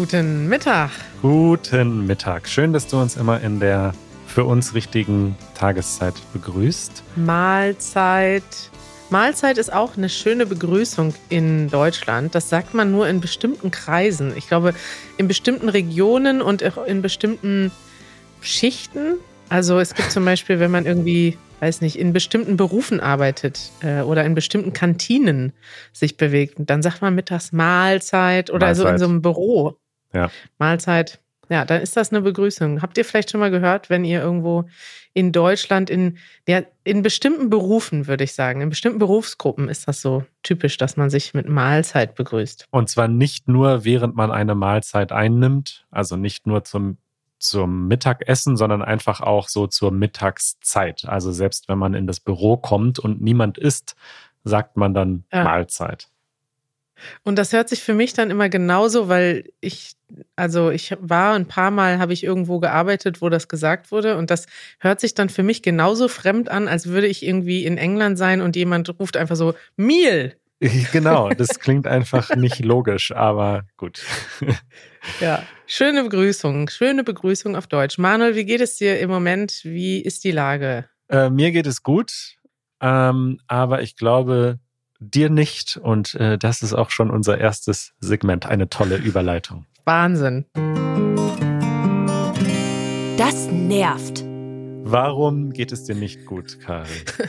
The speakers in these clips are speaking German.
Guten Mittag. Guten Mittag. Schön, dass du uns immer in der für uns richtigen Tageszeit begrüßt. Mahlzeit. Mahlzeit ist auch eine schöne Begrüßung in Deutschland. Das sagt man nur in bestimmten Kreisen. Ich glaube, in bestimmten Regionen und auch in bestimmten Schichten. Also es gibt zum Beispiel, wenn man irgendwie, weiß nicht, in bestimmten Berufen arbeitet äh, oder in bestimmten Kantinen sich bewegt, dann sagt man mittags Mahlzeit oder Mahlzeit. so in so einem Büro. Ja. Mahlzeit. Ja, dann ist das eine Begrüßung. Habt ihr vielleicht schon mal gehört, wenn ihr irgendwo in Deutschland in, ja, in bestimmten Berufen, würde ich sagen, in bestimmten Berufsgruppen ist das so typisch, dass man sich mit Mahlzeit begrüßt. Und zwar nicht nur, während man eine Mahlzeit einnimmt, also nicht nur zum zum Mittagessen, sondern einfach auch so zur Mittagszeit. Also selbst wenn man in das Büro kommt und niemand isst, sagt man dann ja. Mahlzeit. Und das hört sich für mich dann immer genauso, weil ich, also ich war ein paar Mal, habe ich irgendwo gearbeitet, wo das gesagt wurde. Und das hört sich dann für mich genauso fremd an, als würde ich irgendwie in England sein und jemand ruft einfach so Meal. Genau, das klingt einfach nicht logisch, aber gut. Ja, schöne Begrüßung, schöne Begrüßung auf Deutsch. Manuel, wie geht es dir im Moment? Wie ist die Lage? Äh, mir geht es gut, ähm, aber ich glaube, dir nicht. Und äh, das ist auch schon unser erstes Segment. Eine tolle Überleitung. Wahnsinn. Das nervt. Warum geht es dir nicht gut, Karin?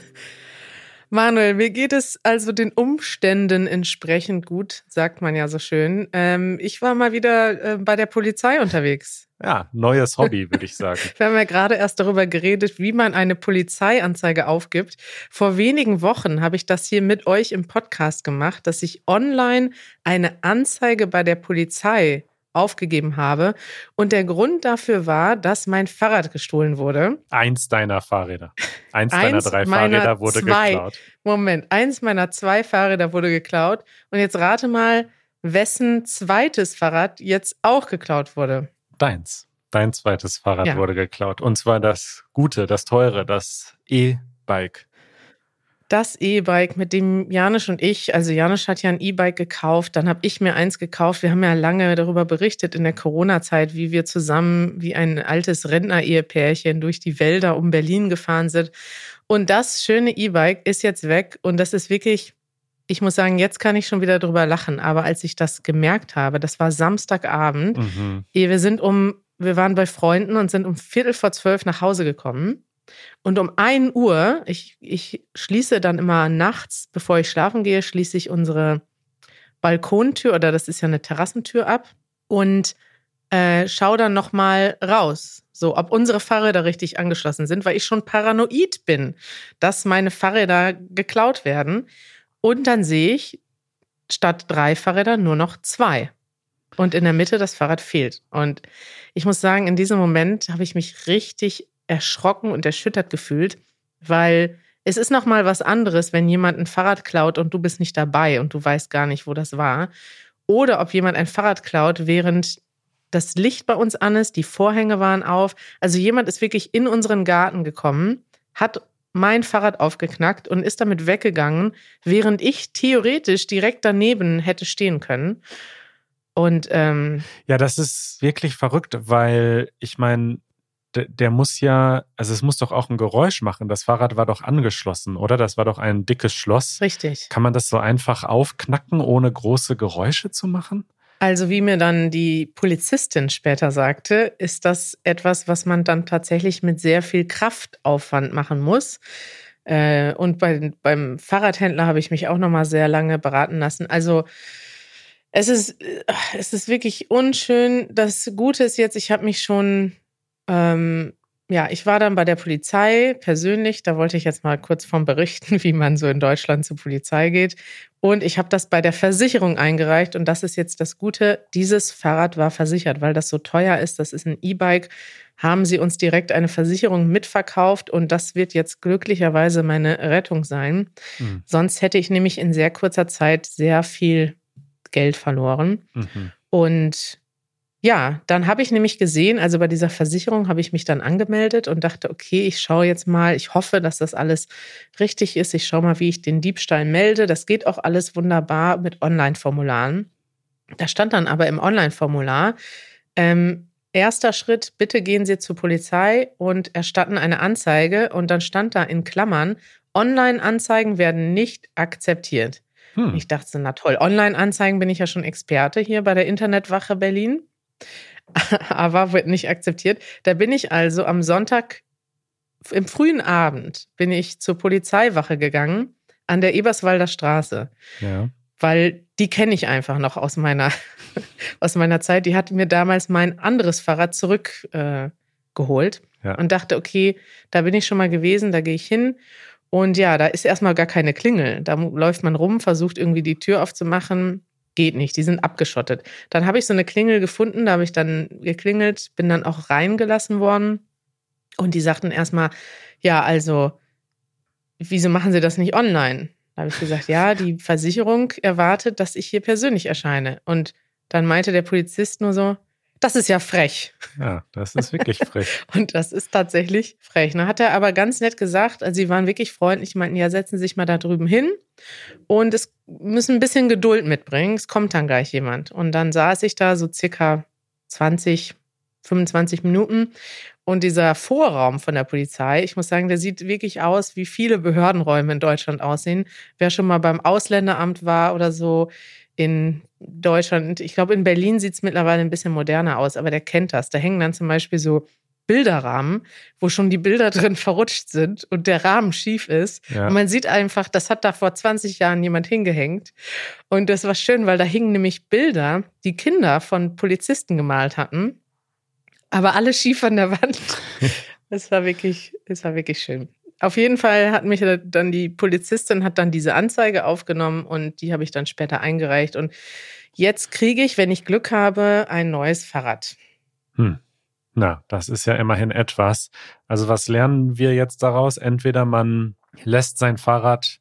Manuel, mir geht es also den Umständen entsprechend gut, sagt man ja so schön. Ähm, ich war mal wieder äh, bei der Polizei unterwegs. Ja, neues Hobby, würde ich sagen. Wir haben ja gerade erst darüber geredet, wie man eine Polizeianzeige aufgibt. Vor wenigen Wochen habe ich das hier mit euch im Podcast gemacht, dass ich online eine Anzeige bei der Polizei aufgegeben habe. Und der Grund dafür war, dass mein Fahrrad gestohlen wurde. Eins deiner Fahrräder. Eins, eins deiner drei Fahrräder wurde zwei, geklaut. Moment, eins meiner zwei Fahrräder wurde geklaut. Und jetzt rate mal, wessen zweites Fahrrad jetzt auch geklaut wurde. Deins. Dein zweites Fahrrad ja. wurde geklaut. Und zwar das gute, das teure, das E-Bike das E-Bike, mit dem Janisch und ich, also Janisch hat ja ein E-Bike gekauft, dann habe ich mir eins gekauft. Wir haben ja lange darüber berichtet in der Corona-Zeit, wie wir zusammen wie ein altes Rentner-Ehepärchen durch die Wälder um Berlin gefahren sind. Und das schöne E-Bike ist jetzt weg und das ist wirklich, ich muss sagen, jetzt kann ich schon wieder drüber lachen. Aber als ich das gemerkt habe, das war Samstagabend, mhm. wir sind um, wir waren bei Freunden und sind um Viertel vor zwölf nach Hause gekommen. Und um 1 Uhr, ich, ich schließe dann immer nachts, bevor ich schlafen gehe, schließe ich unsere Balkontür oder das ist ja eine Terrassentür ab und äh, schaue dann nochmal raus, so ob unsere Fahrräder richtig angeschlossen sind, weil ich schon paranoid bin, dass meine Fahrräder geklaut werden. Und dann sehe ich statt drei Fahrräder nur noch zwei. Und in der Mitte das Fahrrad fehlt. Und ich muss sagen, in diesem Moment habe ich mich richtig erschrocken und erschüttert gefühlt, weil es ist noch mal was anderes, wenn jemand ein Fahrrad klaut und du bist nicht dabei und du weißt gar nicht, wo das war. Oder ob jemand ein Fahrrad klaut, während das Licht bei uns an ist, die Vorhänge waren auf. Also jemand ist wirklich in unseren Garten gekommen, hat mein Fahrrad aufgeknackt und ist damit weggegangen, während ich theoretisch direkt daneben hätte stehen können. Und ähm, ja, das ist wirklich verrückt, weil ich meine, der muss ja, also es muss doch auch ein Geräusch machen. Das Fahrrad war doch angeschlossen, oder? Das war doch ein dickes Schloss. Richtig. Kann man das so einfach aufknacken, ohne große Geräusche zu machen? Also wie mir dann die Polizistin später sagte, ist das etwas, was man dann tatsächlich mit sehr viel Kraftaufwand machen muss. Äh, und bei, beim Fahrradhändler habe ich mich auch noch mal sehr lange beraten lassen. Also es ist, es ist wirklich unschön. Das Gute ist jetzt, ich habe mich schon ähm, ja, ich war dann bei der Polizei persönlich. Da wollte ich jetzt mal kurz vom berichten, wie man so in Deutschland zur Polizei geht. Und ich habe das bei der Versicherung eingereicht. Und das ist jetzt das Gute. Dieses Fahrrad war versichert, weil das so teuer ist. Das ist ein E-Bike. Haben sie uns direkt eine Versicherung mitverkauft. Und das wird jetzt glücklicherweise meine Rettung sein. Mhm. Sonst hätte ich nämlich in sehr kurzer Zeit sehr viel Geld verloren. Mhm. Und ja, dann habe ich nämlich gesehen, also bei dieser Versicherung habe ich mich dann angemeldet und dachte, okay, ich schaue jetzt mal, ich hoffe, dass das alles richtig ist. Ich schaue mal, wie ich den Diebstahl melde. Das geht auch alles wunderbar mit Online-Formularen. Da stand dann aber im Online-Formular, ähm, erster Schritt, bitte gehen Sie zur Polizei und erstatten eine Anzeige. Und dann stand da in Klammern, Online-Anzeigen werden nicht akzeptiert. Hm. Ich dachte, na toll, Online-Anzeigen bin ich ja schon Experte hier bei der Internetwache Berlin. Aber wird nicht akzeptiert. Da bin ich also am Sonntag im frühen Abend bin ich zur Polizeiwache gegangen an der Eberswalder Straße. Ja. Weil die kenne ich einfach noch aus meiner, aus meiner Zeit. Die hat mir damals mein anderes Fahrrad zurückgeholt äh, ja. und dachte, okay, da bin ich schon mal gewesen, da gehe ich hin. Und ja, da ist erstmal gar keine Klingel. Da läuft man rum, versucht irgendwie die Tür aufzumachen. Geht nicht, die sind abgeschottet. Dann habe ich so eine Klingel gefunden, da habe ich dann geklingelt, bin dann auch reingelassen worden. Und die sagten erstmal, ja, also, wieso machen Sie das nicht online? Da habe ich gesagt, ja, die Versicherung erwartet, dass ich hier persönlich erscheine. Und dann meinte der Polizist nur so, das ist ja frech. Ja, das ist wirklich frech. und das ist tatsächlich frech. Da hat er aber ganz nett gesagt, also sie waren wirklich freundlich, meinten, ja, setzen Sie sich mal da drüben hin und es müssen ein bisschen Geduld mitbringen. Es kommt dann gleich jemand. Und dann saß ich da so circa 20, 25 Minuten und dieser Vorraum von der Polizei, ich muss sagen, der sieht wirklich aus, wie viele Behördenräume in Deutschland aussehen. Wer schon mal beim Ausländeramt war oder so in Deutschland, ich glaube, in Berlin sieht es mittlerweile ein bisschen moderner aus, aber der kennt das. Da hängen dann zum Beispiel so Bilderrahmen, wo schon die Bilder drin verrutscht sind und der Rahmen schief ist. Ja. Und man sieht einfach, das hat da vor 20 Jahren jemand hingehängt. Und das war schön, weil da hingen nämlich Bilder, die Kinder von Polizisten gemalt hatten aber alle schief an der Wand. Es war wirklich, es war wirklich schön. Auf jeden Fall hat mich dann die Polizistin hat dann diese Anzeige aufgenommen und die habe ich dann später eingereicht. Und jetzt kriege ich, wenn ich Glück habe, ein neues Fahrrad. Hm. Na, das ist ja immerhin etwas. Also was lernen wir jetzt daraus? Entweder man lässt sein Fahrrad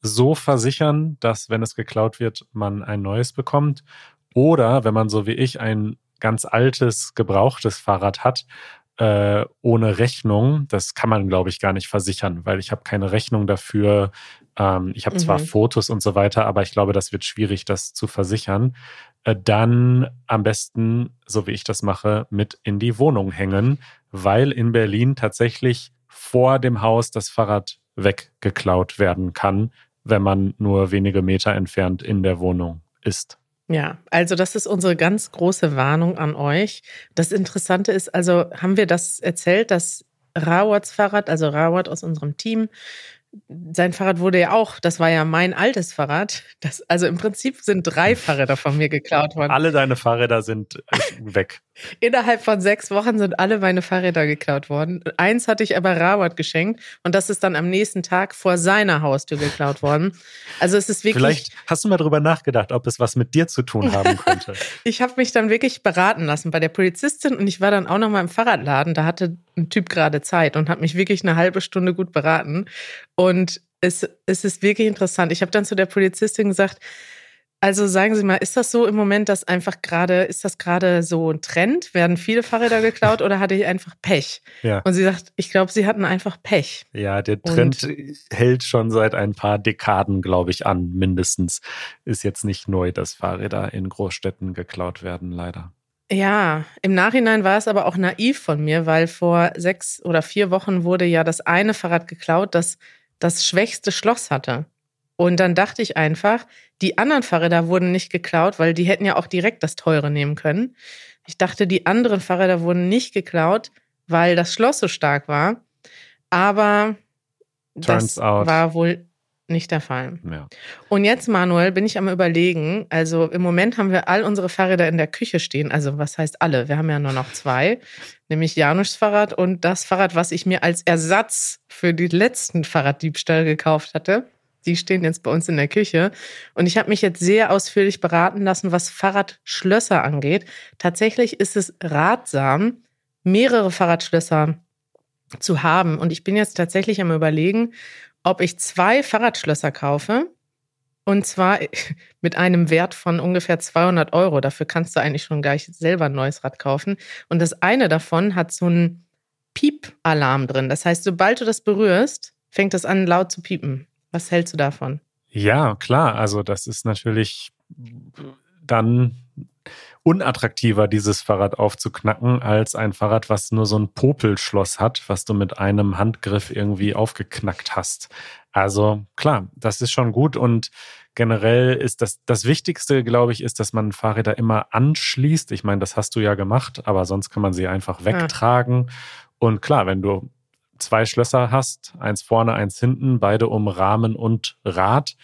so versichern, dass wenn es geklaut wird, man ein neues bekommt. Oder wenn man so wie ich ein ganz altes, gebrauchtes Fahrrad hat, äh, ohne Rechnung, das kann man, glaube ich, gar nicht versichern, weil ich habe keine Rechnung dafür. Ähm, ich habe mhm. zwar Fotos und so weiter, aber ich glaube, das wird schwierig, das zu versichern. Äh, dann am besten, so wie ich das mache, mit in die Wohnung hängen, weil in Berlin tatsächlich vor dem Haus das Fahrrad weggeklaut werden kann, wenn man nur wenige Meter entfernt in der Wohnung ist. Ja, also das ist unsere ganz große Warnung an euch. Das Interessante ist, also haben wir das erzählt, dass Rawards Fahrrad, also Rawat aus unserem Team, sein Fahrrad wurde ja auch, das war ja mein altes Fahrrad. Das, also im Prinzip sind drei Fahrräder von mir geklaut worden. Alle deine Fahrräder sind äh, weg. Innerhalb von sechs Wochen sind alle meine Fahrräder geklaut worden. Eins hatte ich aber Rawat geschenkt und das ist dann am nächsten Tag vor seiner Haustür geklaut worden. Also es ist wirklich. Vielleicht hast du mal drüber nachgedacht, ob es was mit dir zu tun haben könnte. ich habe mich dann wirklich beraten lassen bei der Polizistin und ich war dann auch noch mal im Fahrradladen. Da hatte ein Typ gerade Zeit und hat mich wirklich eine halbe Stunde gut beraten. Und es, es ist wirklich interessant. Ich habe dann zu der Polizistin gesagt, also sagen Sie mal, ist das so im Moment, dass einfach gerade, ist das gerade so ein Trend? Werden viele Fahrräder geklaut oder hatte ich einfach Pech? Ja. Und sie sagt, ich glaube, Sie hatten einfach Pech. Ja, der Trend Und hält schon seit ein paar Dekaden, glaube ich, an, mindestens. Ist jetzt nicht neu, dass Fahrräder in Großstädten geklaut werden, leider. Ja, im Nachhinein war es aber auch naiv von mir, weil vor sechs oder vier Wochen wurde ja das eine Fahrrad geklaut, das das schwächste Schloss hatte. Und dann dachte ich einfach, die anderen Fahrräder wurden nicht geklaut, weil die hätten ja auch direkt das teure nehmen können. Ich dachte, die anderen Fahrräder wurden nicht geklaut, weil das Schloss so stark war. Aber Turns das out. war wohl nicht der Fall. Ja. Und jetzt, Manuel, bin ich am Überlegen. Also im Moment haben wir all unsere Fahrräder in der Küche stehen. Also was heißt alle? Wir haben ja nur noch zwei, nämlich Janusz Fahrrad und das Fahrrad, was ich mir als Ersatz für den letzten Fahrraddiebstahl gekauft hatte. Die stehen jetzt bei uns in der Küche. Und ich habe mich jetzt sehr ausführlich beraten lassen, was Fahrradschlösser angeht. Tatsächlich ist es ratsam, mehrere Fahrradschlösser zu haben. Und ich bin jetzt tatsächlich am Überlegen, ob ich zwei Fahrradschlösser kaufe. Und zwar mit einem Wert von ungefähr 200 Euro. Dafür kannst du eigentlich schon gleich selber ein neues Rad kaufen. Und das eine davon hat so einen Piep-Alarm drin. Das heißt, sobald du das berührst, fängt das an laut zu piepen. Was hältst du davon? Ja, klar. Also das ist natürlich dann unattraktiver, dieses Fahrrad aufzuknacken, als ein Fahrrad, was nur so ein Popelschloss hat, was du mit einem Handgriff irgendwie aufgeknackt hast. Also klar, das ist schon gut und generell ist das, das Wichtigste, glaube ich, ist, dass man Fahrräder immer anschließt. Ich meine, das hast du ja gemacht, aber sonst kann man sie einfach wegtragen. Ja. Und klar, wenn du zwei Schlösser hast, eins vorne, eins hinten, beide um Rahmen und Rad,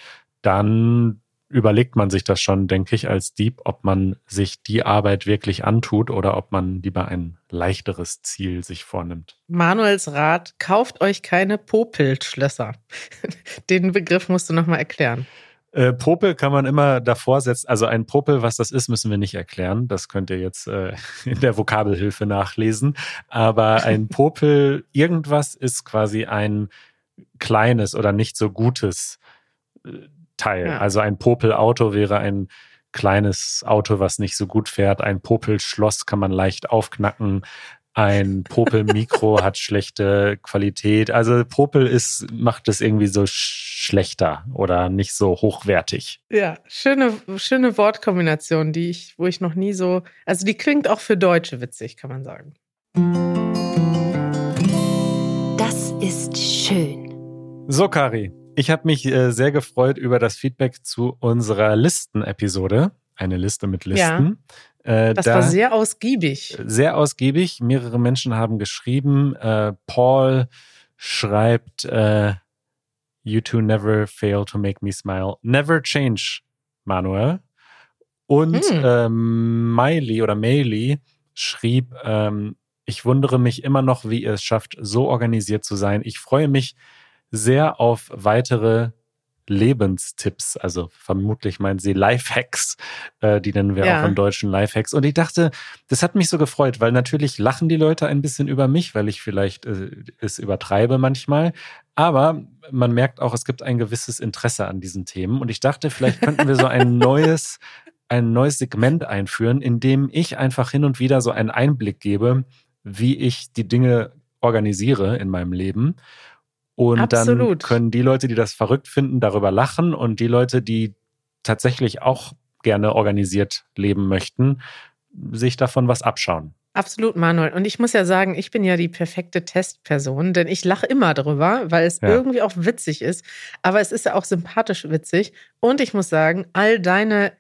dann überlegt man sich das schon, denke ich, als Dieb, ob man sich die Arbeit wirklich antut oder ob man lieber ein leichteres Ziel sich vornimmt. Manuels Rat, kauft euch keine Popelschlösser. Den Begriff musst du nochmal erklären. Äh, Popel kann man immer davor setzen. Also ein Popel, was das ist, müssen wir nicht erklären. Das könnt ihr jetzt äh, in der Vokabelhilfe nachlesen. Aber ein Popel, irgendwas ist quasi ein kleines oder nicht so gutes äh, Teil. Ja. Also ein Popel-Auto wäre ein kleines Auto, was nicht so gut fährt. Ein Popel-Schloss kann man leicht aufknacken. Ein Popel-Mikro hat schlechte Qualität. Also Popel ist, macht es irgendwie so schlechter oder nicht so hochwertig. Ja, schöne, schöne Wortkombination, die ich, wo ich noch nie so, also die klingt auch für Deutsche witzig, kann man sagen. Das ist schön. So, Kari, ich habe mich äh, sehr gefreut über das Feedback zu unserer Listen-Episode. Eine Liste mit Listen. Ja, äh, das da war sehr ausgiebig. Sehr ausgiebig. Mehrere Menschen haben geschrieben. Äh, Paul schreibt, äh, You two never fail to make me smile. Never change, Manuel. Und hm. ähm, Miley oder Maylee schrieb, ähm, ich wundere mich immer noch, wie ihr es schafft, so organisiert zu sein. Ich freue mich sehr auf weitere Lebenstipps, also vermutlich meinen sie Lifehacks, äh, die nennen wir ja. auch im Deutschen Lifehacks. Und ich dachte, das hat mich so gefreut, weil natürlich lachen die Leute ein bisschen über mich, weil ich vielleicht äh, es übertreibe manchmal. Aber man merkt auch, es gibt ein gewisses Interesse an diesen Themen. Und ich dachte, vielleicht könnten wir so ein neues, ein neues Segment einführen, in dem ich einfach hin und wieder so einen Einblick gebe, wie ich die Dinge organisiere in meinem Leben. Und Absolut. dann können die Leute, die das verrückt finden, darüber lachen und die Leute, die tatsächlich auch gerne organisiert leben möchten, sich davon was abschauen. Absolut, Manuel. Und ich muss ja sagen, ich bin ja die perfekte Testperson, denn ich lache immer drüber, weil es ja. irgendwie auch witzig ist. Aber es ist ja auch sympathisch witzig. Und ich muss sagen, all deine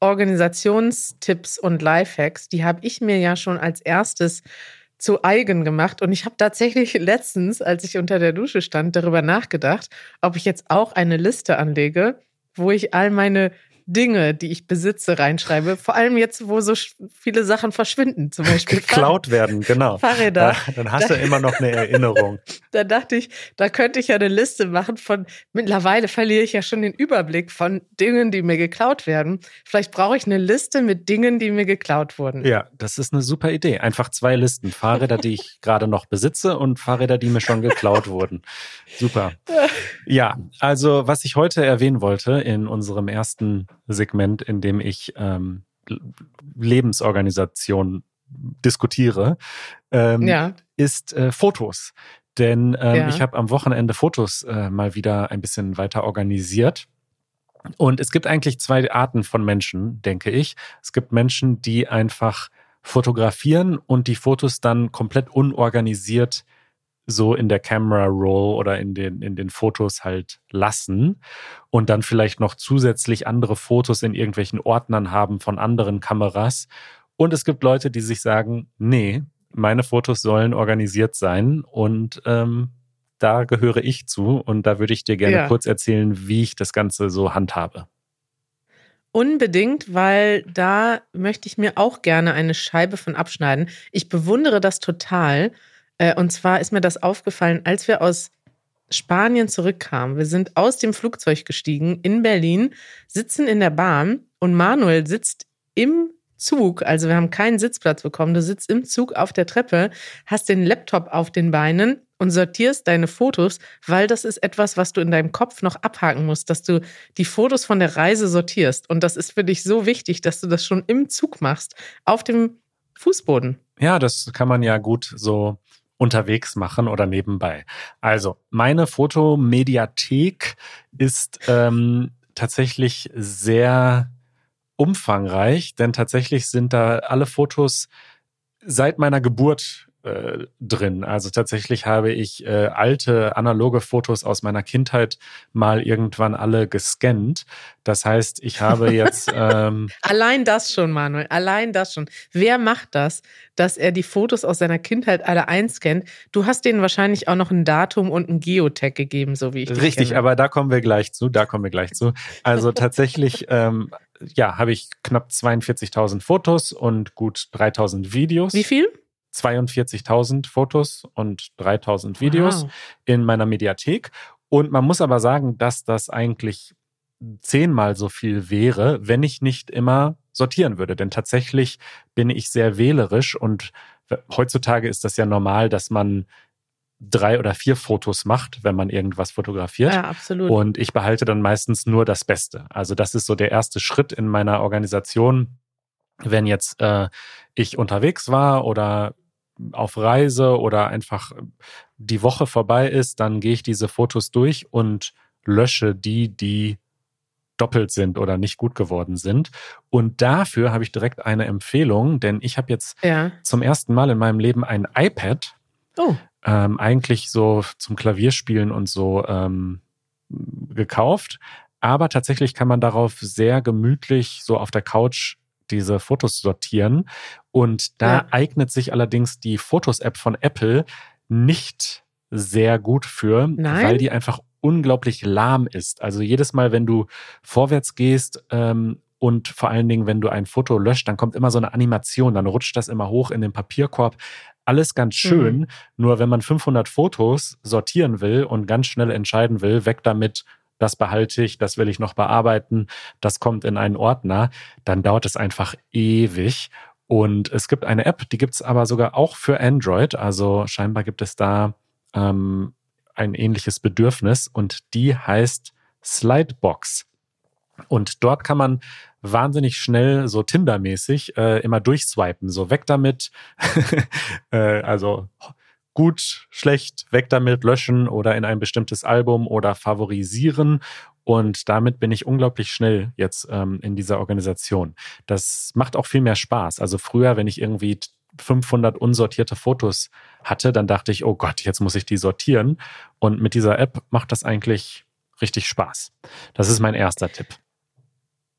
Organisationstipps und Lifehacks, die habe ich mir ja schon als erstes zu eigen gemacht. Und ich habe tatsächlich letztens, als ich unter der Dusche stand, darüber nachgedacht, ob ich jetzt auch eine Liste anlege, wo ich all meine Dinge, die ich besitze, reinschreibe. Vor allem jetzt, wo so viele Sachen verschwinden, zum Beispiel. Geklaut werden, genau. Fahrräder. Da, dann hast da, du immer noch eine Erinnerung. da dachte ich, da könnte ich ja eine Liste machen von, mittlerweile verliere ich ja schon den Überblick von Dingen, die mir geklaut werden. Vielleicht brauche ich eine Liste mit Dingen, die mir geklaut wurden. Ja, das ist eine super Idee. Einfach zwei Listen. Fahrräder, die ich gerade noch besitze und Fahrräder, die mir schon geklaut wurden. Super. Ja, also was ich heute erwähnen wollte in unserem ersten Segment, in dem ich ähm, Lebensorganisation diskutiere, ähm, ja. ist äh, Fotos. Denn ähm, ja. ich habe am Wochenende Fotos äh, mal wieder ein bisschen weiter organisiert. Und es gibt eigentlich zwei Arten von Menschen, denke ich. Es gibt Menschen, die einfach fotografieren und die Fotos dann komplett unorganisiert so in der Camera Roll oder in den, in den Fotos halt lassen und dann vielleicht noch zusätzlich andere Fotos in irgendwelchen Ordnern haben von anderen Kameras. Und es gibt Leute, die sich sagen, nee, meine Fotos sollen organisiert sein und ähm, da gehöre ich zu und da würde ich dir gerne ja. kurz erzählen, wie ich das Ganze so handhabe. Unbedingt, weil da möchte ich mir auch gerne eine Scheibe von abschneiden. Ich bewundere das total, und zwar ist mir das aufgefallen, als wir aus Spanien zurückkamen. Wir sind aus dem Flugzeug gestiegen in Berlin, sitzen in der Bahn und Manuel sitzt im Zug, also wir haben keinen Sitzplatz bekommen, du sitzt im Zug auf der Treppe, hast den Laptop auf den Beinen und sortierst deine Fotos, weil das ist etwas, was du in deinem Kopf noch abhaken musst, dass du die Fotos von der Reise sortierst. Und das ist für dich so wichtig, dass du das schon im Zug machst, auf dem Fußboden. Ja, das kann man ja gut so unterwegs machen oder nebenbei. Also, meine Fotomediathek ist ähm, tatsächlich sehr umfangreich, denn tatsächlich sind da alle Fotos seit meiner Geburt äh, drin. Also tatsächlich habe ich äh, alte analoge Fotos aus meiner Kindheit mal irgendwann alle gescannt. Das heißt, ich habe jetzt. Ähm allein das schon, Manuel, allein das schon. Wer macht das, dass er die Fotos aus seiner Kindheit alle einscannt? Du hast denen wahrscheinlich auch noch ein Datum und ein Geotag gegeben, so wie ich Richtig, kenne. aber da kommen wir gleich zu. Da kommen wir gleich zu. Also tatsächlich. ähm, ja, habe ich knapp 42.000 Fotos und gut 3.000 Videos. Wie viel? 42.000 Fotos und 3.000 Videos wow. in meiner Mediathek. Und man muss aber sagen, dass das eigentlich zehnmal so viel wäre, wenn ich nicht immer sortieren würde. Denn tatsächlich bin ich sehr wählerisch und heutzutage ist das ja normal, dass man drei oder vier Fotos macht, wenn man irgendwas fotografiert. Ja, absolut. Und ich behalte dann meistens nur das Beste. Also das ist so der erste Schritt in meiner Organisation. Wenn jetzt äh, ich unterwegs war oder auf Reise oder einfach die Woche vorbei ist, dann gehe ich diese Fotos durch und lösche die, die doppelt sind oder nicht gut geworden sind. Und dafür habe ich direkt eine Empfehlung, denn ich habe jetzt ja. zum ersten Mal in meinem Leben ein iPad. Oh. Ähm, eigentlich so zum Klavierspielen und so ähm, gekauft. Aber tatsächlich kann man darauf sehr gemütlich so auf der Couch diese Fotos sortieren. Und da ja. eignet sich allerdings die Fotos-App von Apple nicht sehr gut für, Nein? weil die einfach unglaublich lahm ist. Also jedes Mal, wenn du vorwärts gehst ähm, und vor allen Dingen, wenn du ein Foto löscht, dann kommt immer so eine Animation, dann rutscht das immer hoch in den Papierkorb. Alles ganz schön, mhm. nur wenn man 500 Fotos sortieren will und ganz schnell entscheiden will, weg damit, das behalte ich, das will ich noch bearbeiten, das kommt in einen Ordner, dann dauert es einfach ewig. Und es gibt eine App, die gibt es aber sogar auch für Android. Also scheinbar gibt es da ähm, ein ähnliches Bedürfnis und die heißt Slidebox. Und dort kann man wahnsinnig schnell, so Tinder-mäßig, äh, immer durchswipen. So weg damit. äh, also gut, schlecht, weg damit, löschen oder in ein bestimmtes Album oder favorisieren. Und damit bin ich unglaublich schnell jetzt ähm, in dieser Organisation. Das macht auch viel mehr Spaß. Also früher, wenn ich irgendwie 500 unsortierte Fotos hatte, dann dachte ich, oh Gott, jetzt muss ich die sortieren. Und mit dieser App macht das eigentlich richtig Spaß. Das ist mein erster Tipp.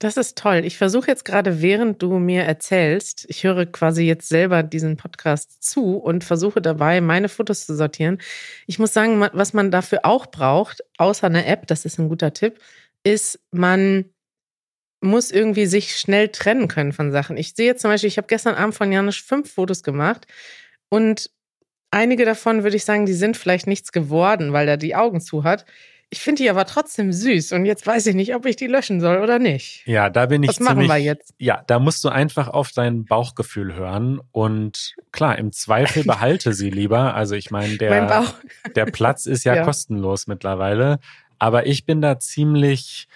Das ist toll. Ich versuche jetzt gerade, während du mir erzählst, ich höre quasi jetzt selber diesen Podcast zu und versuche dabei, meine Fotos zu sortieren. Ich muss sagen, was man dafür auch braucht, außer einer App, das ist ein guter Tipp, ist, man muss irgendwie sich schnell trennen können von Sachen. Ich sehe jetzt zum Beispiel, ich habe gestern Abend von Janusz fünf Fotos gemacht und einige davon würde ich sagen, die sind vielleicht nichts geworden, weil er die Augen zu hat. Ich finde die aber trotzdem süß und jetzt weiß ich nicht, ob ich die löschen soll oder nicht. Ja, da bin ich Was machen wir jetzt? Ja, da musst du einfach auf dein Bauchgefühl hören und klar, im Zweifel behalte sie lieber. Also ich meine, der, der Platz ist ja, ja kostenlos mittlerweile, aber ich bin da ziemlich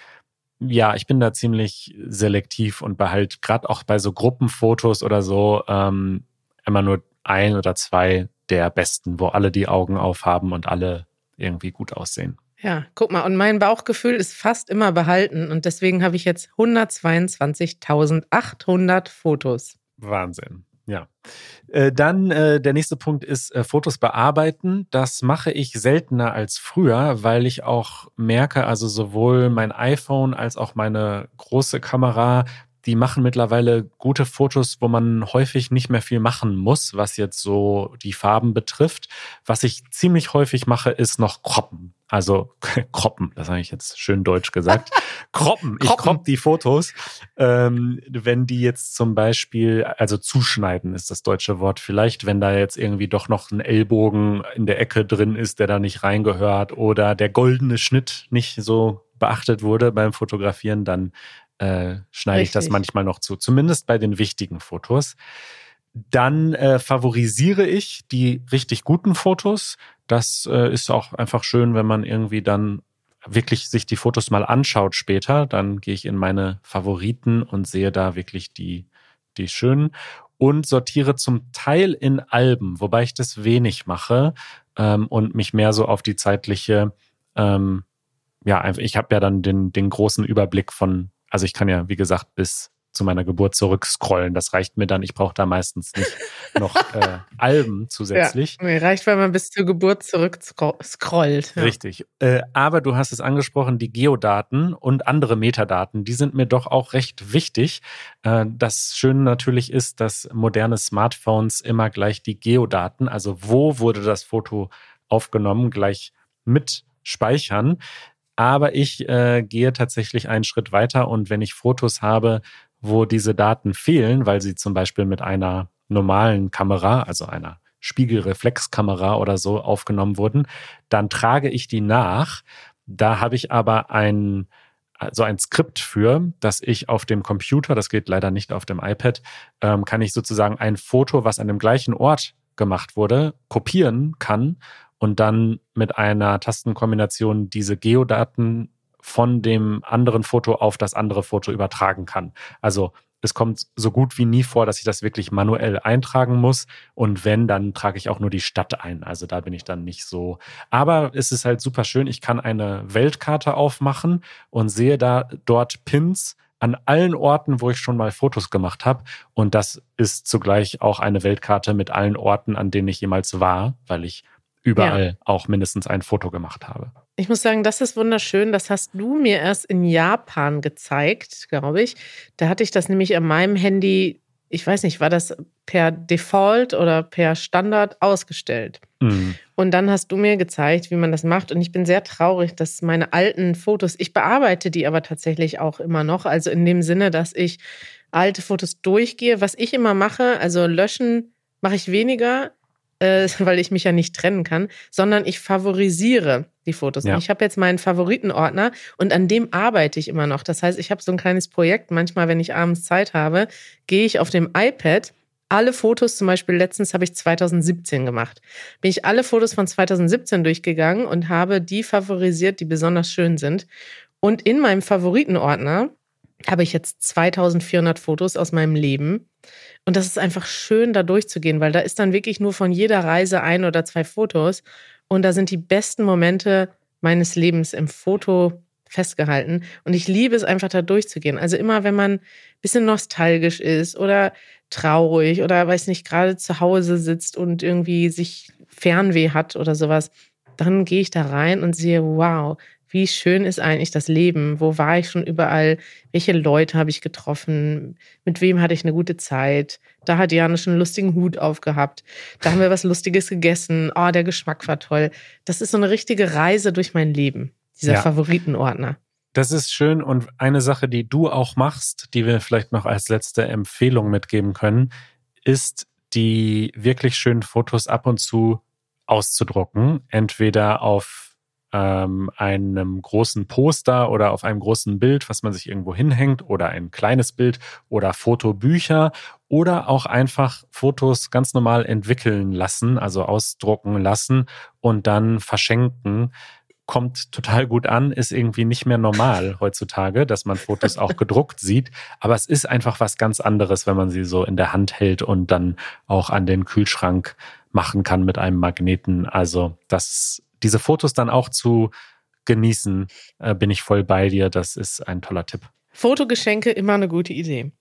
ja, ich bin da ziemlich selektiv und behalte gerade auch bei so Gruppenfotos oder so ähm, immer nur ein oder zwei der besten, wo alle die Augen aufhaben und alle irgendwie gut aussehen. Ja, guck mal, und mein Bauchgefühl ist fast immer behalten und deswegen habe ich jetzt 122.800 Fotos. Wahnsinn. Ja. Äh, dann äh, der nächste Punkt ist äh, Fotos bearbeiten. Das mache ich seltener als früher, weil ich auch merke, also sowohl mein iPhone als auch meine große Kamera die machen mittlerweile gute Fotos, wo man häufig nicht mehr viel machen muss, was jetzt so die Farben betrifft. Was ich ziemlich häufig mache, ist noch kroppen. Also kroppen, das habe ich jetzt schön deutsch gesagt. kroppen. Ich kropp die Fotos. Ähm, wenn die jetzt zum Beispiel, also zuschneiden ist das deutsche Wort vielleicht, wenn da jetzt irgendwie doch noch ein Ellbogen in der Ecke drin ist, der da nicht reingehört oder der goldene Schnitt nicht so beachtet wurde beim Fotografieren, dann äh, schneide Richtig. ich das manchmal noch zu, zumindest bei den wichtigen Fotos. Dann äh, favorisiere ich die richtig guten Fotos. Das äh, ist auch einfach schön, wenn man irgendwie dann wirklich sich die Fotos mal anschaut später. Dann gehe ich in meine Favoriten und sehe da wirklich die, die schönen und sortiere zum Teil in Alben, wobei ich das wenig mache ähm, und mich mehr so auf die zeitliche, ähm, ja, ich habe ja dann den, den großen Überblick von also ich kann ja, wie gesagt, bis zu meiner Geburt zurückscrollen. Das reicht mir dann. Ich brauche da meistens nicht noch äh, Alben zusätzlich. Ja, mir reicht, wenn man bis zur Geburt zurückscrollt. Ja. Richtig. Äh, aber du hast es angesprochen, die Geodaten und andere Metadaten, die sind mir doch auch recht wichtig. Äh, das Schöne natürlich ist, dass moderne Smartphones immer gleich die Geodaten, also wo wurde das Foto aufgenommen, gleich mit speichern. Aber ich äh, gehe tatsächlich einen Schritt weiter und wenn ich Fotos habe, wo diese Daten fehlen, weil sie zum Beispiel mit einer normalen Kamera, also einer Spiegelreflexkamera oder so aufgenommen wurden, dann trage ich die nach. Da habe ich aber ein so ein Skript für, dass ich auf dem Computer, das geht leider nicht auf dem iPad, ähm, kann ich sozusagen ein Foto, was an dem gleichen Ort gemacht wurde, kopieren kann und dann mit einer Tastenkombination diese Geodaten von dem anderen Foto auf das andere Foto übertragen kann. Also es kommt so gut wie nie vor, dass ich das wirklich manuell eintragen muss. Und wenn, dann trage ich auch nur die Stadt ein. Also da bin ich dann nicht so. Aber es ist halt super schön. Ich kann eine Weltkarte aufmachen und sehe da dort Pins an allen Orten, wo ich schon mal Fotos gemacht habe. Und das ist zugleich auch eine Weltkarte mit allen Orten, an denen ich jemals war, weil ich überall ja. auch mindestens ein Foto gemacht habe. Ich muss sagen, das ist wunderschön. Das hast du mir erst in Japan gezeigt, glaube ich. Da hatte ich das nämlich an meinem Handy, ich weiß nicht, war das per Default oder per Standard ausgestellt. Mhm. Und dann hast du mir gezeigt, wie man das macht. Und ich bin sehr traurig, dass meine alten Fotos, ich bearbeite die aber tatsächlich auch immer noch. Also in dem Sinne, dass ich alte Fotos durchgehe. Was ich immer mache, also löschen mache ich weniger äh, weil ich mich ja nicht trennen kann, sondern ich favorisiere die Fotos. Ja. Ich habe jetzt meinen Favoritenordner und an dem arbeite ich immer noch. Das heißt, ich habe so ein kleines Projekt. Manchmal, wenn ich abends Zeit habe, gehe ich auf dem iPad alle Fotos, zum Beispiel letztens habe ich 2017 gemacht, bin ich alle Fotos von 2017 durchgegangen und habe die favorisiert, die besonders schön sind. Und in meinem Favoritenordner habe ich jetzt 2400 Fotos aus meinem Leben. Und das ist einfach schön, da durchzugehen, weil da ist dann wirklich nur von jeder Reise ein oder zwei Fotos. Und da sind die besten Momente meines Lebens im Foto festgehalten. Und ich liebe es einfach, da durchzugehen. Also immer, wenn man ein bisschen nostalgisch ist oder traurig oder weiß nicht, gerade zu Hause sitzt und irgendwie sich Fernweh hat oder sowas, dann gehe ich da rein und sehe, wow, wie schön ist eigentlich das Leben? Wo war ich schon überall? Welche Leute habe ich getroffen? Mit wem hatte ich eine gute Zeit? Da hat Jana schon einen lustigen Hut aufgehabt. Da haben wir was Lustiges gegessen. Oh, der Geschmack war toll. Das ist so eine richtige Reise durch mein Leben, dieser ja. Favoritenordner. Das ist schön und eine Sache, die du auch machst, die wir vielleicht noch als letzte Empfehlung mitgeben können, ist die wirklich schönen Fotos ab und zu auszudrucken, entweder auf ähm, einem großen Poster oder auf einem großen Bild, was man sich irgendwo hinhängt oder ein kleines Bild oder Fotobücher oder auch einfach Fotos ganz normal entwickeln lassen, also ausdrucken lassen und dann verschenken kommt total gut an, ist irgendwie nicht mehr normal heutzutage, dass man Fotos auch gedruckt sieht. Aber es ist einfach was ganz anderes, wenn man sie so in der Hand hält und dann auch an den Kühlschrank machen kann mit einem Magneten. Also das diese Fotos dann auch zu genießen, äh, bin ich voll bei dir. Das ist ein toller Tipp. Fotogeschenke immer eine gute Idee.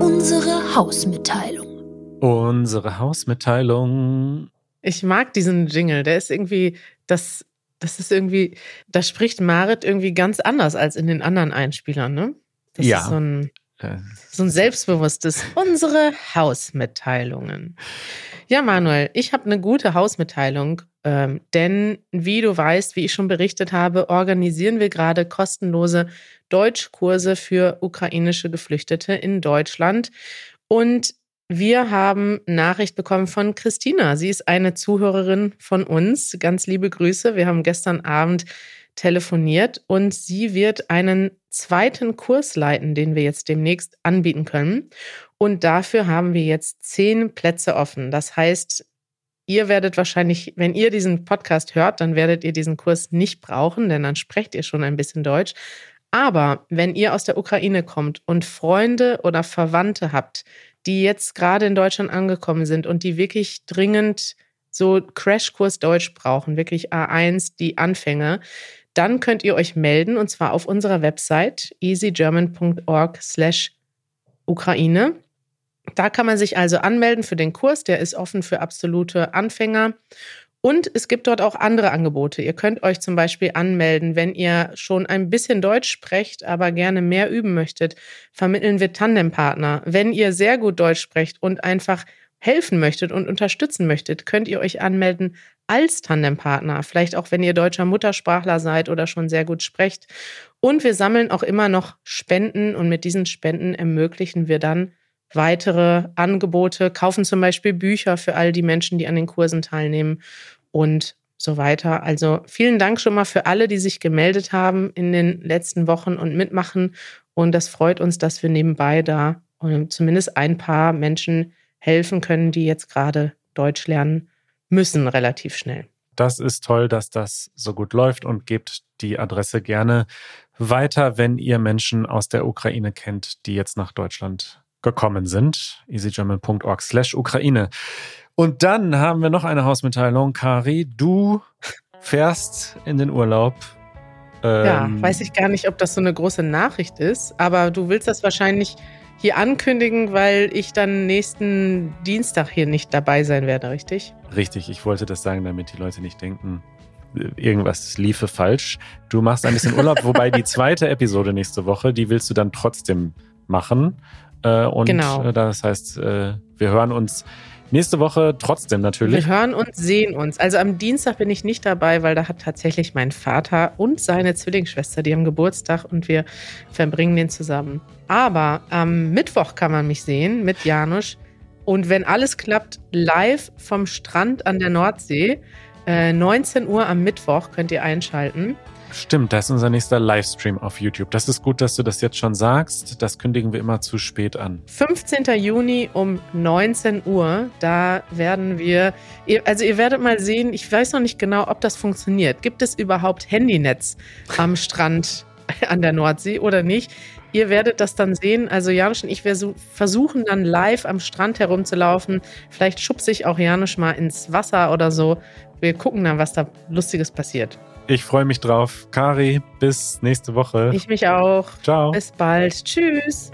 Unsere Hausmitteilung. Unsere Hausmitteilung. Ich mag diesen Jingle. Der ist irgendwie, das, das ist irgendwie, da spricht Marit irgendwie ganz anders als in den anderen Einspielern, ne? Das ja. ist so ein, so ein selbstbewusstes, unsere Hausmitteilungen. Ja, Manuel, ich habe eine gute Hausmitteilung, ähm, denn wie du weißt, wie ich schon berichtet habe, organisieren wir gerade kostenlose Deutschkurse für ukrainische Geflüchtete in Deutschland. Und wir haben Nachricht bekommen von Christina. Sie ist eine Zuhörerin von uns. Ganz liebe Grüße. Wir haben gestern Abend telefoniert und sie wird einen zweiten Kurs leiten, den wir jetzt demnächst anbieten können. Und dafür haben wir jetzt zehn Plätze offen. Das heißt, ihr werdet wahrscheinlich, wenn ihr diesen Podcast hört, dann werdet ihr diesen Kurs nicht brauchen, denn dann sprecht ihr schon ein bisschen Deutsch. Aber wenn ihr aus der Ukraine kommt und Freunde oder Verwandte habt, die jetzt gerade in Deutschland angekommen sind und die wirklich dringend so Crashkurs Deutsch brauchen, wirklich A1, die Anfänge, dann könnt ihr euch melden und zwar auf unserer Website easygerman.org slash Ukraine. Da kann man sich also anmelden für den Kurs, der ist offen für absolute Anfänger. Und es gibt dort auch andere Angebote. Ihr könnt euch zum Beispiel anmelden, wenn ihr schon ein bisschen Deutsch sprecht, aber gerne mehr üben möchtet. Vermitteln wir Tandempartner. Wenn ihr sehr gut Deutsch sprecht und einfach helfen möchtet und unterstützen möchtet, könnt ihr euch anmelden als Tandempartner. Vielleicht auch, wenn ihr deutscher Muttersprachler seid oder schon sehr gut sprecht. Und wir sammeln auch immer noch Spenden und mit diesen Spenden ermöglichen wir dann weitere Angebote, kaufen zum Beispiel Bücher für all die Menschen, die an den Kursen teilnehmen und so weiter. Also vielen Dank schon mal für alle, die sich gemeldet haben in den letzten Wochen und mitmachen. Und das freut uns, dass wir nebenbei da ähm, zumindest ein paar Menschen helfen können, die jetzt gerade Deutsch lernen müssen, relativ schnell. Das ist toll, dass das so gut läuft und gebt die Adresse gerne weiter, wenn ihr Menschen aus der Ukraine kennt, die jetzt nach Deutschland gekommen sind. easygerman.org slash Ukraine. Und dann haben wir noch eine Hausmitteilung. Kari, du fährst in den Urlaub. Ähm, ja, weiß ich gar nicht, ob das so eine große Nachricht ist, aber du willst das wahrscheinlich hier ankündigen, weil ich dann nächsten Dienstag hier nicht dabei sein werde, richtig? Richtig, ich wollte das sagen, damit die Leute nicht denken, irgendwas liefe falsch. Du machst ein bisschen Urlaub, wobei die zweite Episode nächste Woche, die willst du dann trotzdem machen. Äh, und genau. Äh, das heißt, äh, wir hören uns nächste Woche trotzdem natürlich. Wir hören und sehen uns. Also am Dienstag bin ich nicht dabei, weil da hat tatsächlich mein Vater und seine Zwillingsschwester, die haben Geburtstag und wir verbringen den zusammen. Aber am Mittwoch kann man mich sehen mit Janusz. Und wenn alles klappt, live vom Strand an der Nordsee. 19 Uhr am Mittwoch könnt ihr einschalten. Stimmt, das ist unser nächster Livestream auf YouTube. Das ist gut, dass du das jetzt schon sagst. Das kündigen wir immer zu spät an. 15. Juni um 19 Uhr, da werden wir, also ihr werdet mal sehen, ich weiß noch nicht genau, ob das funktioniert. Gibt es überhaupt Handynetz am Strand an der Nordsee oder nicht? Ihr werdet das dann sehen. Also Janusz und ich versuchen dann live am Strand herumzulaufen. Vielleicht schubse ich auch Janusz mal ins Wasser oder so. Wir gucken dann, was da Lustiges passiert. Ich freue mich drauf. Kari, bis nächste Woche. Ich mich auch. Ciao. Bis bald. Tschüss.